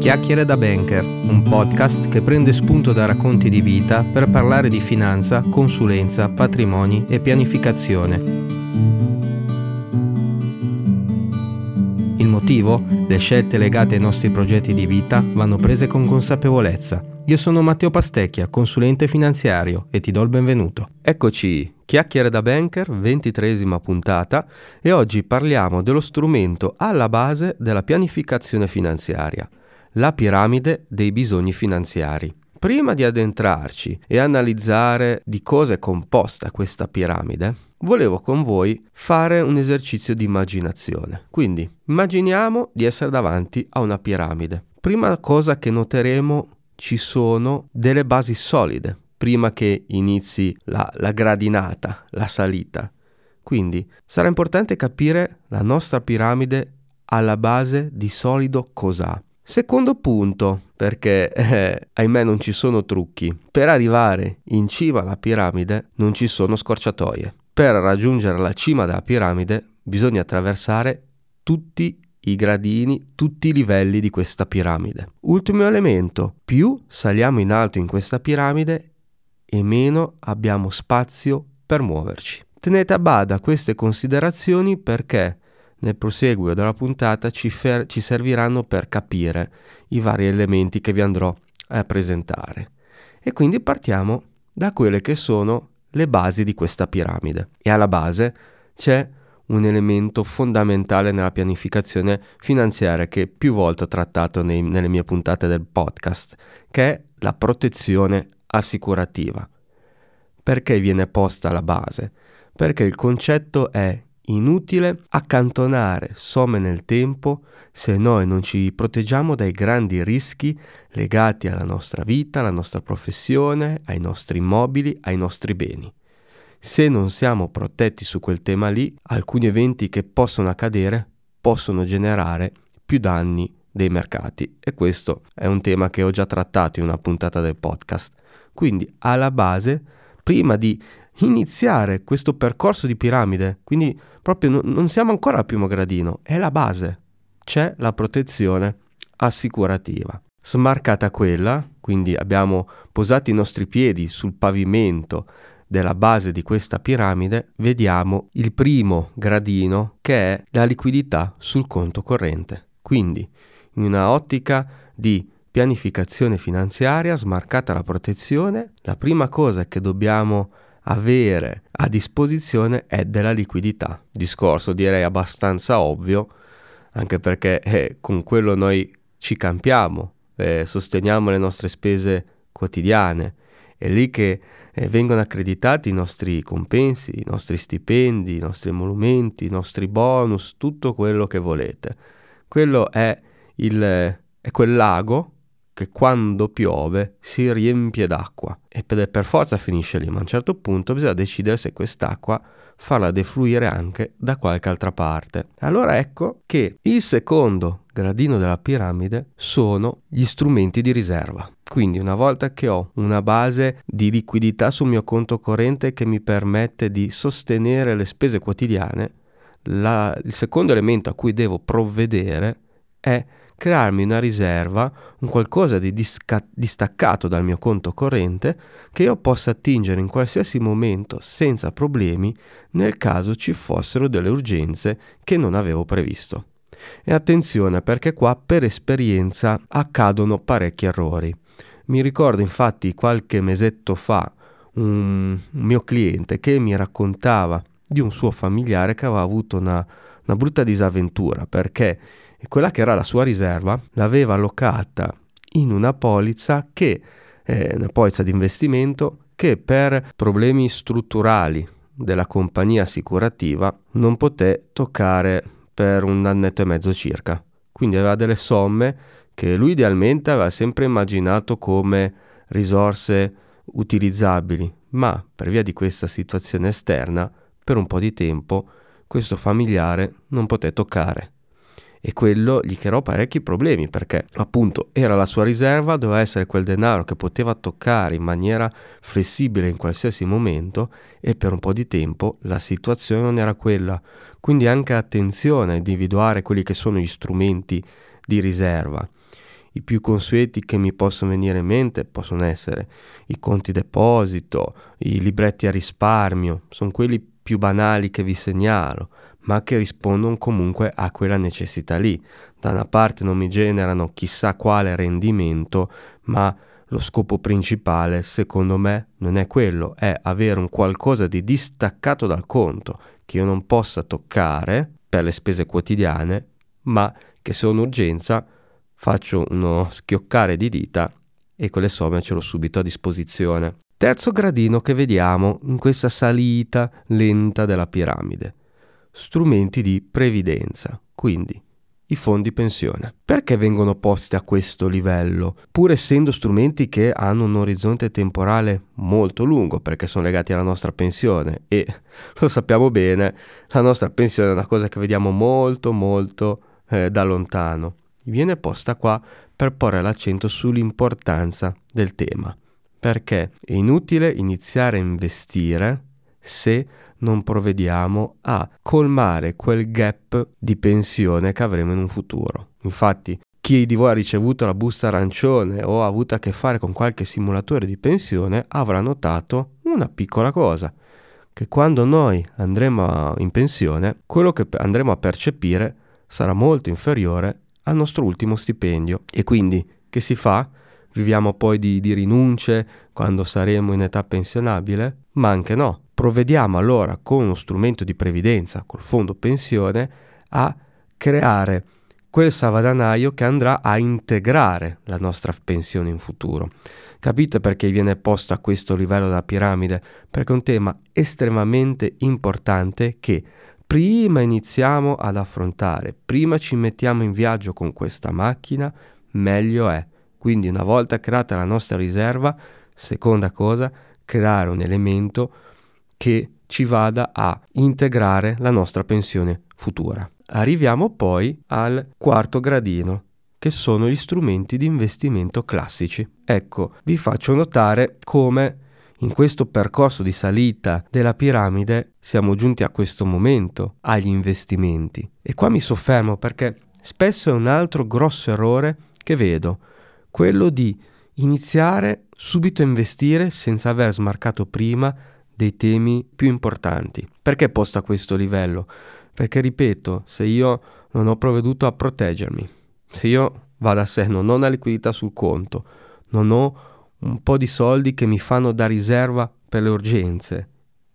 Chiacchiere da Banker, un podcast che prende spunto da racconti di vita per parlare di finanza, consulenza, patrimoni e pianificazione. Il motivo? Le scelte legate ai nostri progetti di vita vanno prese con consapevolezza. Io sono Matteo Pastecchia, consulente finanziario e ti do il benvenuto. Eccoci, Chiacchiere da Banker, ventitresima puntata e oggi parliamo dello strumento alla base della pianificazione finanziaria la piramide dei bisogni finanziari. Prima di addentrarci e analizzare di cosa è composta questa piramide, volevo con voi fare un esercizio di immaginazione. Quindi immaginiamo di essere davanti a una piramide. Prima cosa che noteremo ci sono delle basi solide prima che inizi la, la gradinata, la salita. Quindi sarà importante capire la nostra piramide alla base di solido cos'ha. Secondo punto, perché eh, ahimè non ci sono trucchi. Per arrivare in cima alla piramide non ci sono scorciatoie. Per raggiungere la cima della piramide bisogna attraversare tutti i gradini, tutti i livelli di questa piramide. Ultimo elemento, più saliamo in alto in questa piramide e meno abbiamo spazio per muoverci. Tenete a bada queste considerazioni perché nel proseguio della puntata ci, fer- ci serviranno per capire i vari elementi che vi andrò a presentare. E quindi partiamo da quelle che sono le basi di questa piramide. E alla base c'è un elemento fondamentale nella pianificazione finanziaria che più volte ho trattato nei, nelle mie puntate del podcast, che è la protezione assicurativa. Perché viene posta alla base? Perché il concetto è inutile accantonare somme nel tempo se noi non ci proteggiamo dai grandi rischi legati alla nostra vita, alla nostra professione, ai nostri immobili, ai nostri beni. Se non siamo protetti su quel tema lì, alcuni eventi che possono accadere possono generare più danni dei mercati e questo è un tema che ho già trattato in una puntata del podcast. Quindi alla base, prima di iniziare questo percorso di piramide, quindi proprio no, non siamo ancora al primo gradino, è la base, c'è la protezione assicurativa. Smarcata quella, quindi abbiamo posato i nostri piedi sul pavimento della base di questa piramide, vediamo il primo gradino che è la liquidità sul conto corrente. Quindi, in una ottica di pianificazione finanziaria, smarcata la protezione, la prima cosa che dobbiamo avere a disposizione è della liquidità. Discorso direi abbastanza ovvio, anche perché eh, con quello noi ci campiamo, eh, sosteniamo le nostre spese quotidiane. È lì che eh, vengono accreditati i nostri compensi, i nostri stipendi, i nostri emolumenti, i nostri bonus, tutto quello che volete. Quello è, il, è quel lago che quando piove si riempie d'acqua e per, per forza finisce lì, ma a un certo punto bisogna decidere se quest'acqua farla defluire anche da qualche altra parte. Allora ecco che il secondo gradino della piramide sono gli strumenti di riserva. Quindi una volta che ho una base di liquidità sul mio conto corrente che mi permette di sostenere le spese quotidiane, la, il secondo elemento a cui devo provvedere è crearmi una riserva, un qualcosa di disca- distaccato dal mio conto corrente che io possa attingere in qualsiasi momento senza problemi nel caso ci fossero delle urgenze che non avevo previsto. E attenzione perché qua per esperienza accadono parecchi errori. Mi ricordo infatti qualche mesetto fa un mio cliente che mi raccontava di un suo familiare che aveva avuto una, una brutta disavventura perché e quella che era la sua riserva l'aveva allocata in una polizza che è una polizza di investimento che per problemi strutturali della compagnia assicurativa non poté toccare per un annetto e mezzo circa. Quindi aveva delle somme che lui idealmente aveva sempre immaginato come risorse utilizzabili, ma per via di questa situazione esterna, per un po' di tempo, questo familiare non poté toccare e quello gli creò parecchi problemi perché appunto era la sua riserva, doveva essere quel denaro che poteva toccare in maniera flessibile in qualsiasi momento e per un po' di tempo la situazione non era quella. Quindi anche attenzione a individuare quelli che sono gli strumenti di riserva. I più consueti che mi possono venire in mente possono essere i conti deposito, i libretti a risparmio, sono quelli più banali che vi segnalo, ma che rispondono comunque a quella necessità lì. Da una parte non mi generano chissà quale rendimento, ma lo scopo principale, secondo me, non è quello, è avere un qualcosa di distaccato dal conto, che io non possa toccare per le spese quotidiane, ma che se ho un'urgenza faccio uno schioccare di dita e quelle somme ce l'ho subito a disposizione. Terzo gradino che vediamo in questa salita lenta della piramide. Strumenti di previdenza, quindi i fondi pensione. Perché vengono posti a questo livello? Pur essendo strumenti che hanno un orizzonte temporale molto lungo, perché sono legati alla nostra pensione e lo sappiamo bene, la nostra pensione è una cosa che vediamo molto molto eh, da lontano. Viene posta qua per porre l'accento sull'importanza del tema, perché è inutile iniziare a investire se non provvediamo a colmare quel gap di pensione che avremo in un futuro. Infatti, chi di voi ha ricevuto la busta arancione o ha avuto a che fare con qualche simulatore di pensione avrà notato una piccola cosa, che quando noi andremo in pensione, quello che andremo a percepire sarà molto inferiore al nostro ultimo stipendio. E quindi che si fa? Viviamo poi di, di rinunce quando saremo in età pensionabile? Ma anche no. Provvediamo allora con uno strumento di previdenza, col fondo pensione, a creare quel salvadanaio che andrà a integrare la nostra pensione in futuro. Capite perché viene posto a questo livello della piramide? Perché è un tema estremamente importante che prima iniziamo ad affrontare, prima ci mettiamo in viaggio con questa macchina, meglio è. Quindi una volta creata la nostra riserva, seconda cosa, creare un elemento che ci vada a integrare la nostra pensione futura. Arriviamo poi al quarto gradino, che sono gli strumenti di investimento classici. Ecco, vi faccio notare come in questo percorso di salita della piramide siamo giunti a questo momento, agli investimenti. E qua mi soffermo perché spesso è un altro grosso errore che vedo, quello di iniziare subito a investire senza aver smarcato prima dei temi più importanti. Perché posto a questo livello? Perché ripeto, se io non ho provveduto a proteggermi, se io vado a sé, non ho una liquidità sul conto, non ho un po' di soldi che mi fanno da riserva per le urgenze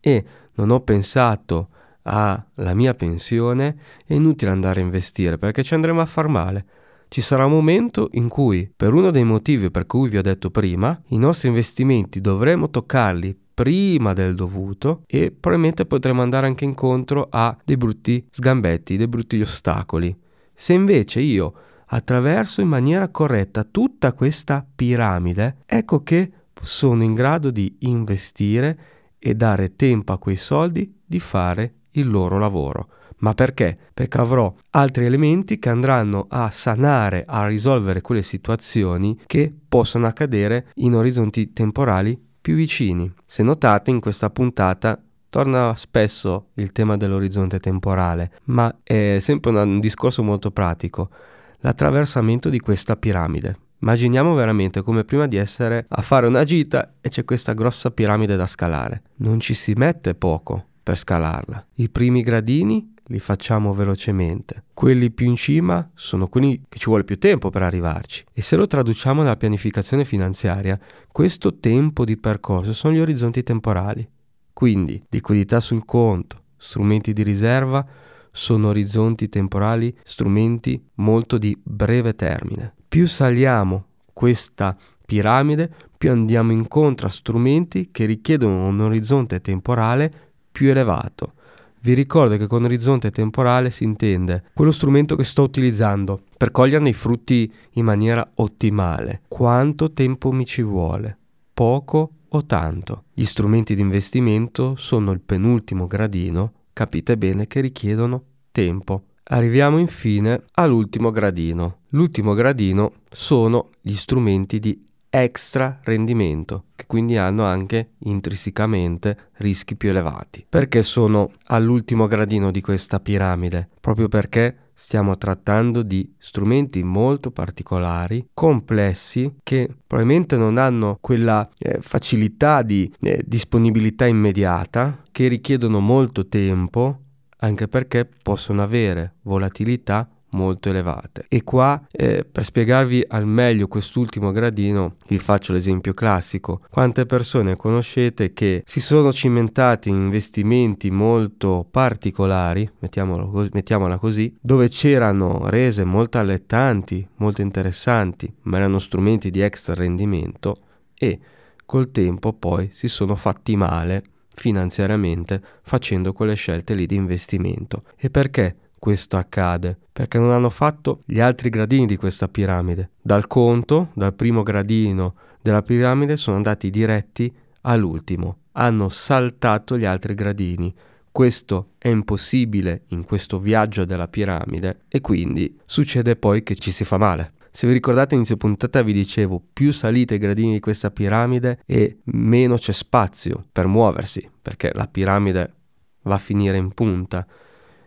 e non ho pensato alla mia pensione, è inutile andare a investire perché ci andremo a far male. Ci sarà un momento in cui, per uno dei motivi per cui vi ho detto prima, i nostri investimenti dovremo toccarli prima del dovuto e probabilmente potremo andare anche incontro a dei brutti sgambetti, dei brutti ostacoli. Se invece io attraverso in maniera corretta tutta questa piramide, ecco che sono in grado di investire e dare tempo a quei soldi di fare il loro lavoro. Ma perché? Perché avrò altri elementi che andranno a sanare, a risolvere quelle situazioni che possono accadere in orizzonti temporali più vicini. Se notate in questa puntata torna spesso il tema dell'orizzonte temporale, ma è sempre un discorso molto pratico, l'attraversamento di questa piramide. Immaginiamo veramente come prima di essere a fare una gita e c'è questa grossa piramide da scalare. Non ci si mette poco per scalarla. I primi gradini li facciamo velocemente. Quelli più in cima sono quelli che ci vuole più tempo per arrivarci. E se lo traduciamo nella pianificazione finanziaria, questo tempo di percorso sono gli orizzonti temporali. Quindi liquidità sul conto, strumenti di riserva, sono orizzonti temporali, strumenti molto di breve termine. Più saliamo questa piramide, più andiamo incontro a strumenti che richiedono un orizzonte temporale più elevato vi ricordo che con orizzonte temporale si intende quello strumento che sto utilizzando per coglierne i frutti in maniera ottimale. Quanto tempo mi ci vuole? Poco o tanto? Gli strumenti di investimento sono il penultimo gradino, capite bene che richiedono tempo. Arriviamo infine all'ultimo gradino. L'ultimo gradino sono gli strumenti di extra rendimento, che quindi hanno anche intrinsecamente rischi più elevati. Perché sono all'ultimo gradino di questa piramide? Proprio perché stiamo trattando di strumenti molto particolari, complessi, che probabilmente non hanno quella eh, facilità di eh, disponibilità immediata, che richiedono molto tempo, anche perché possono avere volatilità molto elevate. E qua, eh, per spiegarvi al meglio quest'ultimo gradino, vi faccio l'esempio classico. Quante persone conoscete che si sono cimentati in investimenti molto particolari, mettiamola così, dove c'erano rese molto allettanti, molto interessanti, ma erano strumenti di extra rendimento e col tempo poi si sono fatti male finanziariamente facendo quelle scelte lì di investimento. E perché? Questo accade? Perché non hanno fatto gli altri gradini di questa piramide. Dal conto, dal primo gradino della piramide, sono andati diretti all'ultimo. Hanno saltato gli altri gradini. Questo è impossibile in questo viaggio della piramide e quindi succede poi che ci si fa male. Se vi ricordate inizio puntata vi dicevo più salite i gradini di questa piramide e meno c'è spazio per muoversi perché la piramide va a finire in punta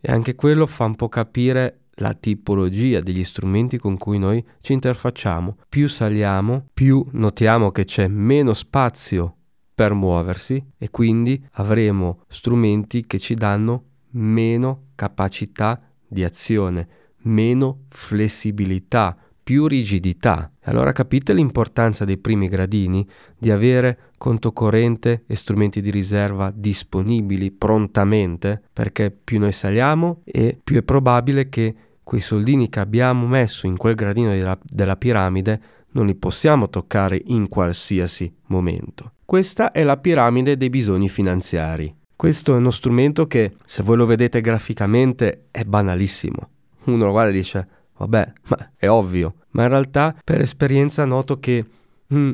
e anche quello fa un po' capire la tipologia degli strumenti con cui noi ci interfacciamo. Più saliamo, più notiamo che c'è meno spazio per muoversi e quindi avremo strumenti che ci danno meno capacità di azione, meno flessibilità, più rigidità. Allora capite l'importanza dei primi gradini di avere conto corrente e strumenti di riserva disponibili prontamente, perché più noi saliamo e più è probabile che quei soldini che abbiamo messo in quel gradino della, della piramide non li possiamo toccare in qualsiasi momento. Questa è la piramide dei bisogni finanziari. Questo è uno strumento che, se voi lo vedete graficamente, è banalissimo. Uno lo guarda e dice, vabbè, ma è ovvio, ma in realtà per esperienza noto che mm,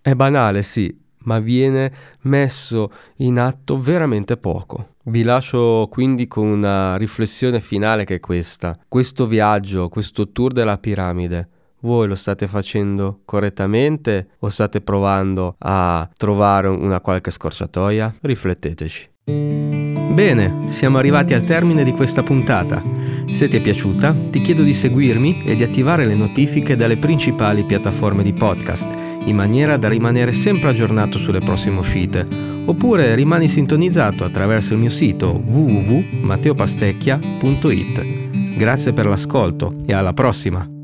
è banale, sì, ma viene messo in atto veramente poco. Vi lascio quindi con una riflessione finale che è questa. Questo viaggio, questo tour della piramide, voi lo state facendo correttamente o state provando a trovare una qualche scorciatoia? Rifletteteci. Bene, siamo arrivati al termine di questa puntata. Se ti è piaciuta, ti chiedo di seguirmi e di attivare le notifiche dalle principali piattaforme di podcast, in maniera da rimanere sempre aggiornato sulle prossime uscite. Oppure rimani sintonizzato attraverso il mio sito www.matteopastecchia.it. Grazie per l'ascolto e alla prossima!